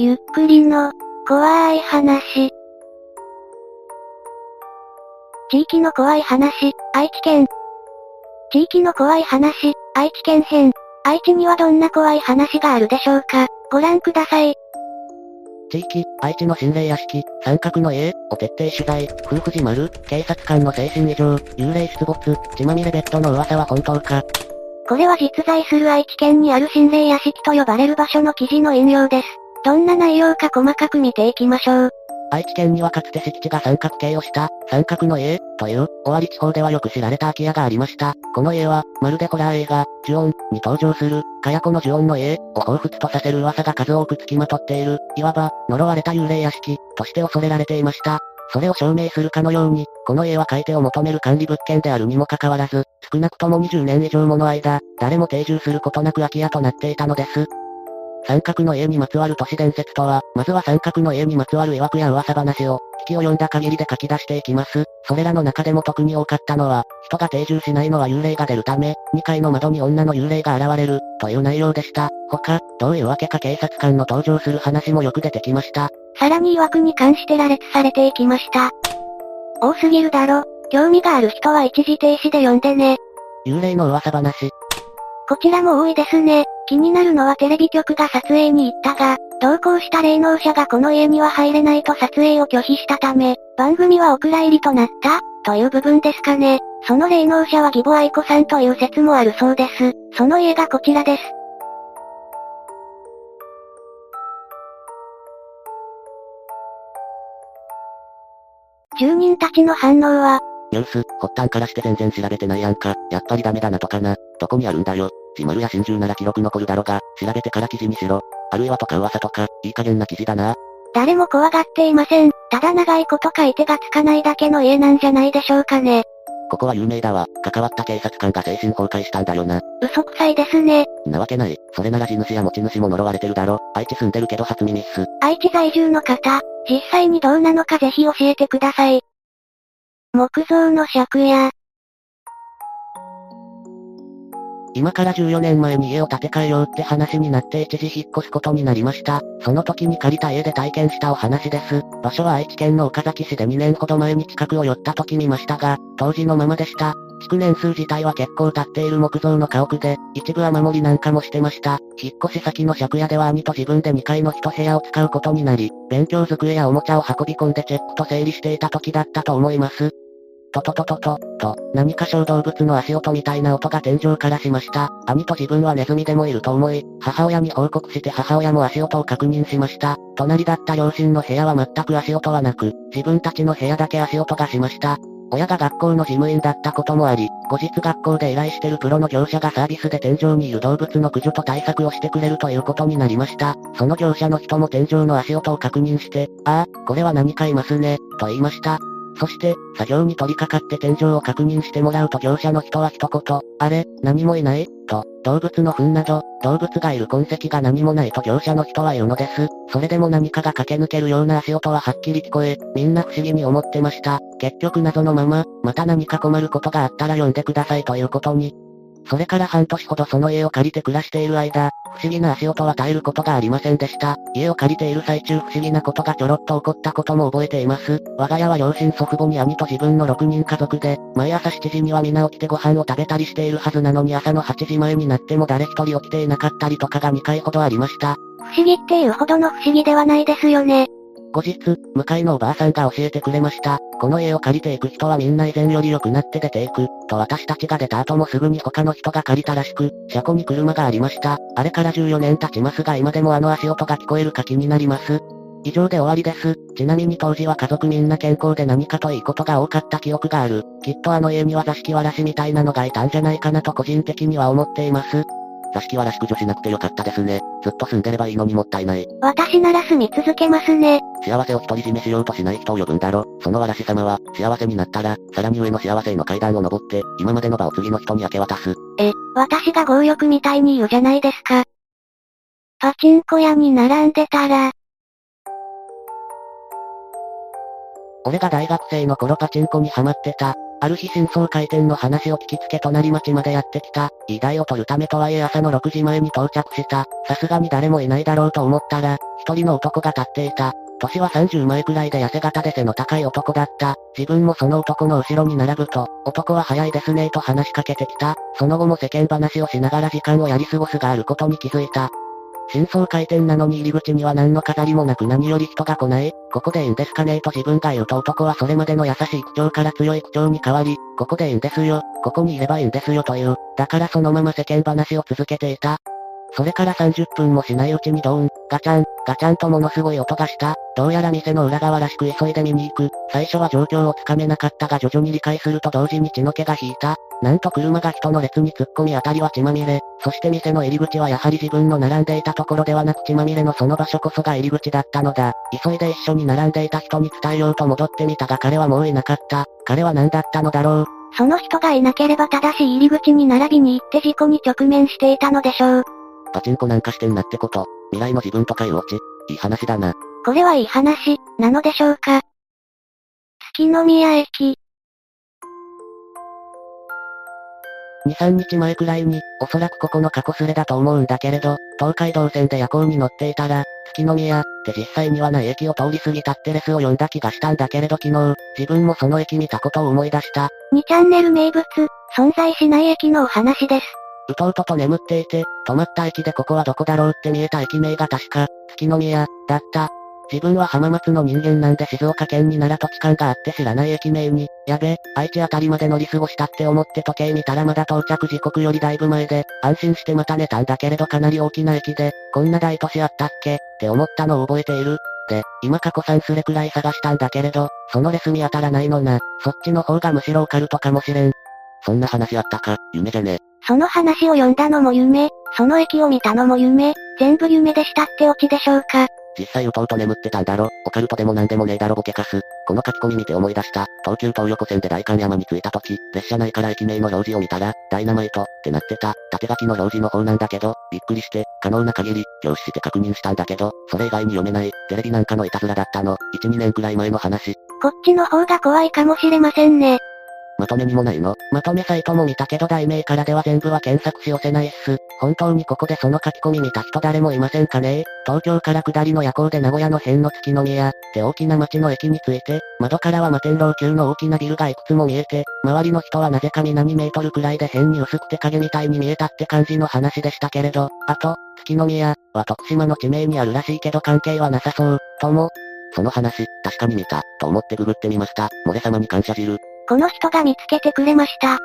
ゆっくりの、怖い話。地域の怖い話、愛知県。地域の怖い話、愛知県編。愛知にはどんな怖い話があるでしょうかご覧ください。地域、愛知の心霊屋敷、三角の家を徹底取材、夫婦寺丸、警察官の精神異常、幽霊出没、血まみれベッドの噂は本当かこれは実在する愛知県にある心霊屋敷と呼ばれる場所の記事の引用です。どんな内容か細かく見ていきましょう。愛知県にはかつて敷地が三角形をした、三角の家、という、尾張地方ではよく知られた空き家がありました。この家は、まるでホラー映画、呪音、に登場する、かやこの呪音の家、を彷彿とさせる噂が数多く付きまとっている、いわば、呪われた幽霊屋敷、として恐れられていました。それを証明するかのように、この家は買い手を求める管理物件であるにもかかわらず、少なくとも20年以上もの間、誰も定住することなく空き家となっていたのです。三角の家にまつわる都市伝説とは、まずは三角の家にまつわる曰くや噂話を、引きを読んだ限りで書き出していきます。それらの中でも特に多かったのは、人が定住しないのは幽霊が出るため、2階の窓に女の幽霊が現れる、という内容でした。他、どういうわけか警察官の登場する話もよく出てきました。さらに曰くに関して羅列されていきました。多すぎるだろ。興味がある人は一時停止で読んでね。幽霊の噂話。こちらも多いですね。気になるのはテレビ局が撮影に行ったが、同行した霊能者がこの家には入れないと撮影を拒否したため、番組はお蔵入りとなったという部分ですかね。その霊能者は義母愛子さんという説もあるそうです。その家がこちらです。住人たちの反応は、ニュース、発端からして全然調べてないやんか。やっぱりダメだなとかな。どこにあるんだよ。自丸や真珠なら記録残るだろが、調べてから記事にしろ。あるいはとか噂とか、いい加減な記事だな。誰も怖がっていません。ただ長いこと書いてがつかないだけの家なんじゃないでしょうかね。ここは有名だわ。関わった警察官が精神崩壊したんだよな。嘘くさいですね。なわけない。それなら地主や持ち主も呪われてるだろ。愛知住んでるけど初耳っす。愛知在住の方、実際にどうなのかぜひ教えてください。木造の借家。今から14年前に家を建て替えようって話になって一時引っ越すことになりました。その時に借りた家で体験したお話です。場所は愛知県の岡崎市で2年ほど前に近くを寄った時見ましたが、当時のままでした。築年数自体は結構経っている木造の家屋で、一部は守りなんかもしてました。引っ越し先の借家では兄と自分で2階の一部屋を使うことになり、勉強机やおもちゃを運び込んでチェックと整理していた時だったと思います。トトトトト、と、何か小動物の足音みたいな音が天井からしました。兄と自分はネズミでもいると思い、母親に報告して母親も足音を確認しました。隣だった両親の部屋は全く足音はなく、自分たちの部屋だけ足音がしました。親が学校の事務員だったこともあり、後日学校で依頼してるプロの業者がサービスで天井にいる動物の駆除と対策をしてくれるということになりました。その業者の人も天井の足音を確認して、ああ、これは何かいますね、と言いました。そして、作業に取り掛かって天井を確認してもらうと業者の人は一言、あれ、何もいないと、動物の糞など、動物がいる痕跡が何もないと業者の人は言うのです。それでも何かが駆け抜けるような足音ははっきり聞こえ、みんな不思議に思ってました。結局謎のまま、また何か困ることがあったら呼んでくださいということに。それから半年ほどその家を借りて暮らしている間、不思議な足音は絶えることがありませんでした。家を借りている最中不思議なことがちょろっと起こったことも覚えています。我が家は両親祖父母に兄と自分の6人家族で、毎朝7時には皆起きてご飯を食べたりしているはずなのに朝の8時前になっても誰一人起きていなかったりとかが2回ほどありました。不思議っていうほどの不思議ではないですよね。後日、向かいのおばあさんが教えてくれました。この家を借りていく人はみんな以前より良くなって出ていく、と私たちが出た後もすぐに他の人が借りたらしく、車庫に車がありました。あれから14年経ちますが今でもあの足音が聞こえるか気になります。以上で終わりです。ちなみに当時は家族みんな健康で何かといいことが多かった記憶がある。きっとあの家には座敷わらしみたいなのがいたんじゃないかなと個人的には思っています。座敷わらし駆除しなくてよかったですね。ずっと住んでればいいのにもったいない。私なら住み続けますね。幸せを独り占めしようとしない人を呼ぶんだろ。そのわらし様は、幸せになったら、さらに上の幸せへの階段を登って、今までの場を次の人に明け渡す。え、私が強欲みたいに言うじゃないですか。パチンコ屋に並んでたら、俺が大学生の頃パチンコにハマってた。ある日新装開店の話を聞きつけ隣町までやってきた。いい台を取るためとはいえ朝の6時前に到着した。さすがに誰もいないだろうと思ったら、一人の男が立っていた。年は30前くらいで痩せ型で背の高い男だった。自分もその男の後ろに並ぶと、男は早いですねと話しかけてきた。その後も世間話をしながら時間をやり過ごすがあることに気づいた。新装開店なのに入り口には何の飾りもなく何より人が来ない。ここでいいんですかねと自分が言うと男はそれまでの優しい口調から強い口調に変わり、ここでいいんですよ、ここにいればいいんですよという。だからそのまま世間話を続けていた。それから30分もしないうちにドーン、ガチャン、ガチャンとものすごい音がした。どうやら店の裏側らしく急いで見に行く。最初は状況をつかめなかったが徐々に理解すると同時に血の気が引いた。なんと車が人の列に突っ込みあたりは血まみれ。そして店の入り口はやはり自分の並んでいたところではなく血まみれのその場所こそが入り口だったのだ。急いで一緒に並んでいた人に伝えようと戻ってみたが彼はもういなかった。彼は何だったのだろう。その人がいなければ正しい入り口に並びに行って事故に直面していたのでしょう。パチンコなんかしてんなってこと。未来の自分とかいうオチ。いい話だな。これはいい話、なのでしょうか。月宮駅。2、3日前くらいに、おそらくここの過去すれだと思うんだけれど、東海道線で夜行に乗っていたら、月宮って実際にはない駅を通り過ぎたってレスを読んだ気がしたんだけれど昨日、自分もその駅見たことを思い出した。2チャンネル名物、存在しない駅のお話です。うとうとと眠っていて、止まった駅でここはどこだろうって見えた駅名が確か、月宮、だった。自分は浜松の人間なんで静岡県になら土地勘があって知らない駅名に、やべ、愛知あたりまで乗り過ごしたって思って時計見たらまだ到着時刻よりだいぶ前で、安心してまた寝たんだけれどかなり大きな駅で、こんな大都市あったっけって思ったのを覚えている。で、今過去3スレくらい探したんだけれど、そのレス見当たらないのな。そっちの方がむしろオカルトかもしれん。そんな話あったか、夢じゃね。その話を読んだのも夢、その駅を見たのも夢、全部夢でしたってオチでしょうか。実際うとうと眠ってたんだろ。オカルトでもなんでもねえだろボケかす。この書き込み見て思い出した。東急東横線で代官山に着いた時、列車内から駅名の表示を見たら、ダイナマイトってなってた。縦書きの表示の方なんだけど、びっくりして、可能な限り、教師して確認したんだけど、それ以外に読めない、テレビなんかのいたずらだったの。1、2年くらい前の話。こっちの方が怖いかもしれませんね。まとめにもないのまとめサイトも見たけど題名からでは全部は検索し寄せないっす。本当にここでその書き込み見た人誰もいませんかね東京から下りの夜行で名古屋の辺の月宮って大きな街の駅に着いて、窓からは摩天楼級の大きなビルがいくつも見えて、周りの人はなぜか南メートルくらいで変に薄くて影みたいに見えたって感じの話でしたけれど、あと、月宮は徳島の地名にあるらしいけど関係はなさそう、とも、その話、確かに見た、と思ってググってみました。モレ様に感謝汁。この人が見つけてくれました。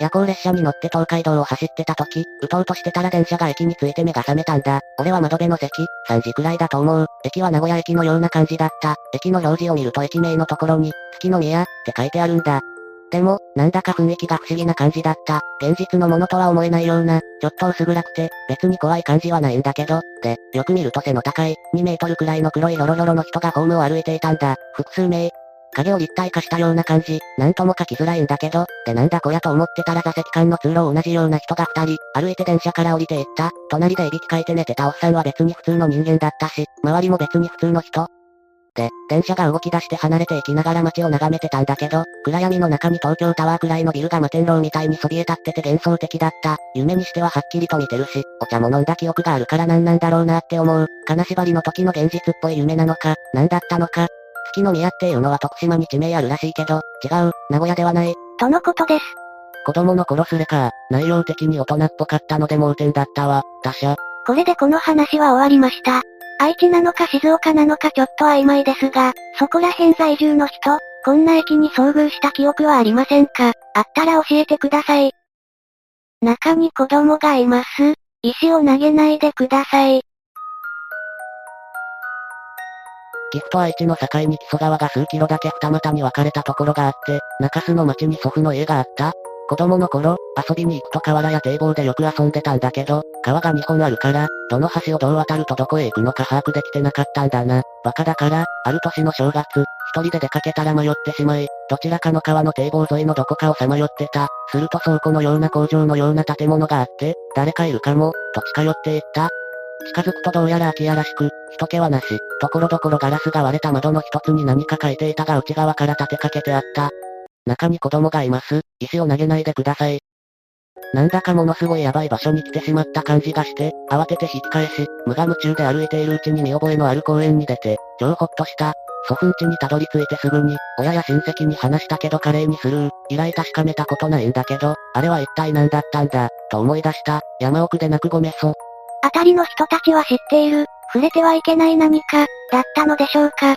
夜行列車に乗って東海道を走ってた時、うとうとしてたら電車が駅に着いて目が覚めたんだ。俺は窓辺の席、3時くらいだと思う。駅は名古屋駅のような感じだった。駅の表示を見ると駅名のところに、月の宮って書いてあるんだ。でも、なんだか雰囲気が不思議な感じだった。現実のものとは思えないような、ちょっと薄暗くて、別に怖い感じはないんだけど、で、よく見ると背の高い、2メートルくらいの黒いロロロロの人がホームを歩いていたんだ。複数名、影を立体化したような感じ、なんとも書きづらいんだけど、でなんだこやと思ってたら座席間の通路を同じような人が二人、歩いて電車から降りていった。隣でいびきかいて寝てたおっさんは別に普通の人間だったし、周りも別に普通の人。で、電車が動き出して離れていきながら街を眺めてたんだけど、暗闇の中に東京タワーくらいのビルが摩天楼みたいにそびえ立ってて幻想的だった。夢にしてははっきりと見てるし、お茶も飲んだ記憶があるから何なんだろうなって思う。金縛りの時の現実っぽい夢なのか、何だったのか、月の宮っていうのは徳島に地名あるらしいけど、違う、名古屋ではない。とのことです。子供の頃すれか、内容的に大人っぽかったので盲点だったわ、他者。これでこの話は終わりました。愛知なのか静岡なのかちょっと曖昧ですが、そこら辺在住の人、こんな駅に遭遇した記憶はありませんかあったら教えてください。中に子供がいます。石を投げないでください。岐阜と愛知の境に木曽川が数キロだけ二股に分かれたところがあって、中洲の町に祖父の家があった。子供の頃、遊びに行くと河原や堤防でよく遊んでたんだけど、川が2本あるから、どの橋をどう渡るとどこへ行くのか把握できてなかったんだな。バカだから、ある年の正月、一人で出かけたら迷ってしまい、どちらかの川の堤防沿いのどこかをさまよってた。すると倉庫のような工場のような建物があって、誰かいるかも、と近寄っていった。近づくとどうやら空き家らしく、人気はなし、ところどころガラスが割れた窓の一つに何か書いていたが内側から立てかけてあった。中に子供がいます。石を投げないでください。なんだかものすごいヤバい場所に来てしまった感じがして、慌てて引き返し、無我夢中で歩いているうちに見覚えのある公園に出て、超ほっとした。祖父ん家にたどり着いてすぐに、親や親戚に話したけど華麗にスルー、以来確かめたことないんだけど、あれは一体何だったんだ、と思い出した。山奥で泣くごめそ。あたりの人たちは知っている、触れてはいけない何か、だったのでしょうか。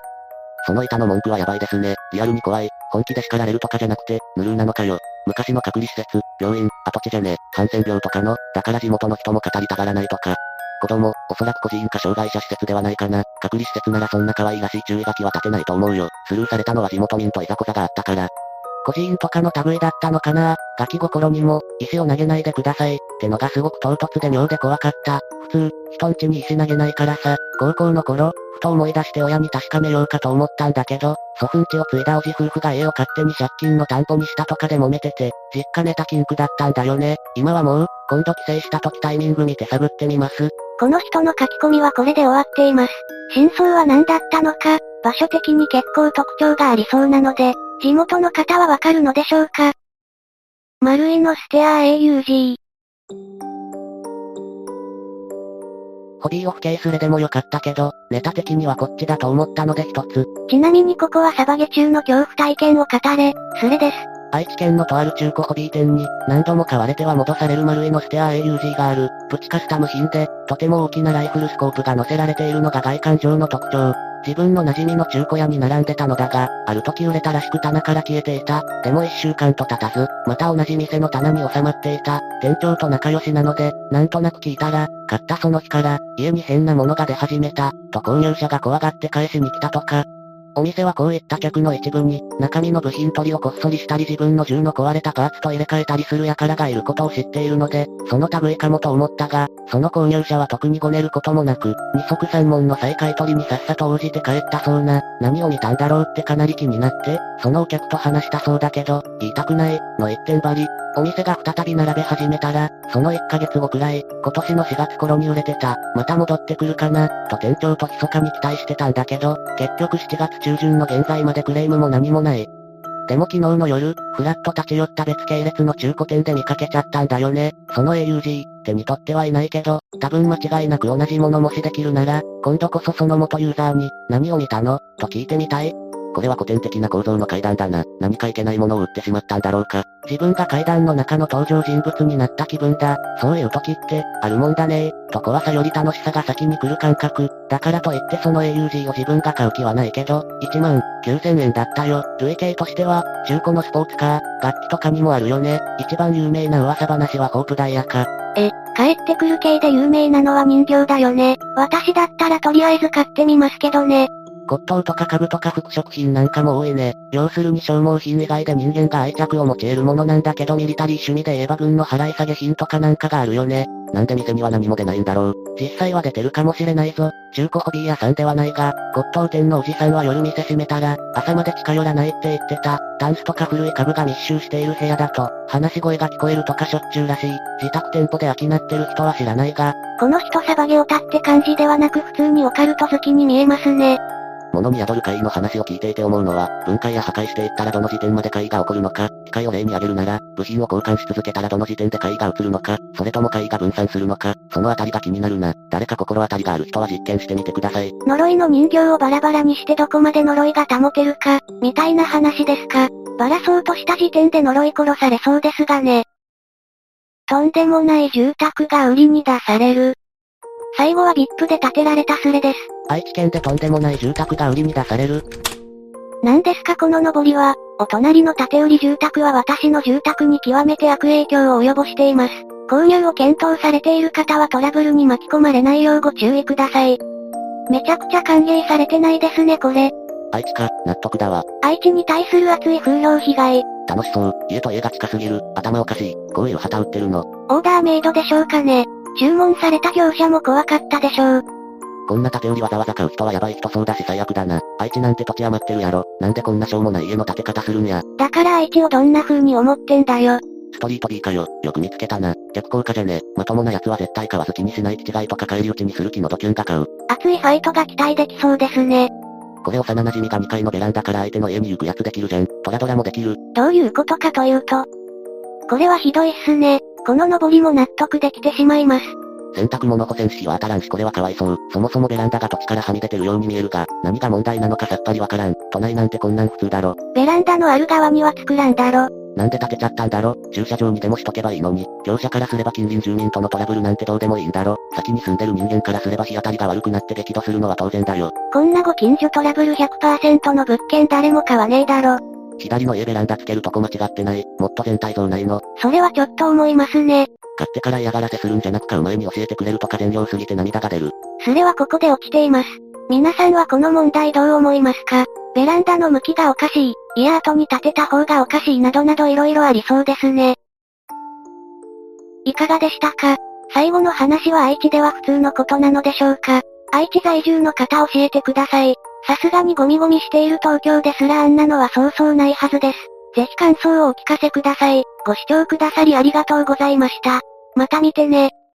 その板の文句はやばいですね。リアルに怖い。本気で叱られるとかじゃなくて、ぬるーなのかよ。昔の隔離施設、病院、跡地じゃね感染病とかの、だから地元の人も語りたがらないとか。子供、おそらく孤児院か障害者施設ではないかな。隔離施設ならそんな可愛らしい注意書きは立てないと思うよ。スルーされたのは地元民といざこざがあったから。孤児院とかの類だったのかな？ガキ心にも、石を投げないでください、ってのがすごく唐突で妙で怖かった。普通、人んちに石投げないからさ、高校の頃、ふと思い出して親に確かめようかと思ったんだけど、祖父んちを継いだおじ夫婦が家を勝手に借金の担保にしたとかで揉めてて、実家ネタ禁句だったんだよね。今はもう、今度帰省した時タイミング見て探ってみます。この人の書き込みはこれで終わっています。真相は何だったのか、場所的に結構特徴がありそうなので、地元の方はわかるのでしょうか？丸いのステア AUG。ホビーオフケースレでもよかったけど、ネタ的にはこっちだと思ったので一つ。ちなみにここはサバゲ中の恐怖体験を語れ、スレです。愛知県のとある中古ホビー店に、何度も買われては戻される丸いのステア AUG がある、プチカスタム品で、とても大きなライフルスコープが載せられているのが外観上の特徴。自分の馴染みの中古屋に並んでたのだが、ある時売れたらしく棚から消えていた。でも一週間と経たず、また同じ店の棚に収まっていた。店長と仲良しなので、なんとなく聞いたら、買ったその日から、家に変なものが出始めた、と購入者が怖がって返しに来たとか、お店はこういった客の一部に、中身の部品取りをこっそりしたり自分の銃の壊れたパーツと入れ替えたりする輩がいることを知っているので、その類かもと思ったが、その購入者は特にごねることもなく、二足三門の再買取りにさっさと応じて帰ったそうな、何を見たんだろうってかなり気になって、そのお客と話したそうだけど、言いたくない、の一点張り。お店が再び並べ始めたら、その1ヶ月後くらい、今年の4月頃に売れてた、また戻ってくるかな、と店長と密かに期待してたんだけど、結局7月中旬の現在までクレームも何もない。でも昨日の夜、フラット立ち寄った別系列の中古店で見かけちゃったんだよね。その AUG、手にとってはいないけど、多分間違いなく同じものもしできるなら、今度こそその元ユーザーに、何を見たの？と聞いてみたい。これは古典的な構造の階段だな。何かいけないものを売ってしまったんだろうか。自分が階段の中の登場人物になった気分だ。そういう時って、あるもんだねと怖さより楽しさが先に来る感覚。だからといってその AUG を自分が買う気はないけど、1万9000円だったよ。累計としては、中古のスポーツカー、楽器とかにもあるよね。一番有名な噂話はホープダイヤか。え、帰ってくる系で有名なのは人形だよね。私だったらとりあえず買ってみますけどね。骨董とか家具とか服飾品なんかも多いね。要するに消耗品以外で人間が愛着を持ち得るものなんだけどミリタリー趣味で言えば軍の払い下げ品とかなんかがあるよね。なんで店には何も出ないんだろう。実際は出てるかもしれないぞ。中古ホビー屋さんではないが、骨董店のおじさんは夜店閉めたら、朝まで近寄らないって言ってた。タンスとか古い家具が密集している部屋だと、話し声が聞こえるとかしょっちゅうらしい。自宅店舗で商ってる人は知らないが。この人サバゲオタって感じではなく普通にオカルト好きに見えますね。物に宿る怪異の話を聞いていて思うのは、分解や破壊していったらどの時点まで怪異が起こるのか、機械を例に挙げるなら、部品を交換し続けたらどの時点で怪異が移るのか、それとも怪異が分散するのか、そのあたりが気になるな。誰か心当たりがある人は実験してみてください。呪いの人形をバラバラにしてどこまで呪いが保てるか、みたいな話ですか。バラそうとした時点で呪い殺されそうですがね。とんでもない住宅が売りに出される。最後は VIP で建てられたスレです。愛知県でとんでもない住宅が売りに出される。何ですかこの上りは、お隣の建売住宅は私の住宅に極めて悪影響を及ぼしています。購入を検討されている方はトラブルに巻き込まれないようご注意ください。めちゃくちゃ歓迎されてないですねこれ。愛知か、納得だわ。愛知に対する熱い風評被害。楽しそう、家と家が近すぎる、頭おかしい、こういう旗売ってるの。オーダーメイドでしょうかね。注文された業者も怖かったでしょう。こんな建売りわざわざ買う人はやばい人そうだし最悪だな。愛知なんて土地余ってるやろ。なんでこんなしょうもない家の建て方するんや。だから愛知をどんな風に思ってんだよ。ストリート B かよ。よく見つけたな。逆効果じゃね。まともな奴は絶対買わず気にしない気違いとか帰り討ちにする気のドキュンが買う。熱いファイトが期待できそうですね。これ幼馴染が2階のベランダから相手の家に行くやつできるじゃん。トラドラもできる。どういうことかというと。これはひどいっすね。この登りも納得できてしまいます。洗濯物干せんし日は当たらんしこれはかわいそう。そもそもベランダが土地からはみ出てるように見えるが、何が問題なのかさっぱりわからん。都内なんてこんなん普通だろ。ベランダのある側には作らんだろ。なんで建てちゃったんだろ？駐車場にでもしとけばいいのに。業者からすれば近隣住民とのトラブルなんてどうでもいいんだろ。先に住んでる人間からすれば日当たりが悪くなって激怒するのは当然だよ。こんなご近所トラブル100%の物件誰も買わねえだろ。左の家ベランダつけるとこ間違ってない。もっと全体像ないの。それはちょっと思いますね。買ってから嫌がらせするんじゃなく買う前に教えてくれるとか全量すぎて涙が出る。それはここで落ちています。皆さんはこの問題どう思いますか？ベランダの向きがおかしい、家跡に建てた方がおかしいなどなど色々ありそうですね。いかがでしたか？最後の話は愛知では普通のことなのでしょうか？愛知在住の方教えてください。さすがにゴミゴミしている東京ですらあんなのはそうそうないはずです。ぜひ感想をお聞かせください。ご視聴くださりありがとうございました。また見てね。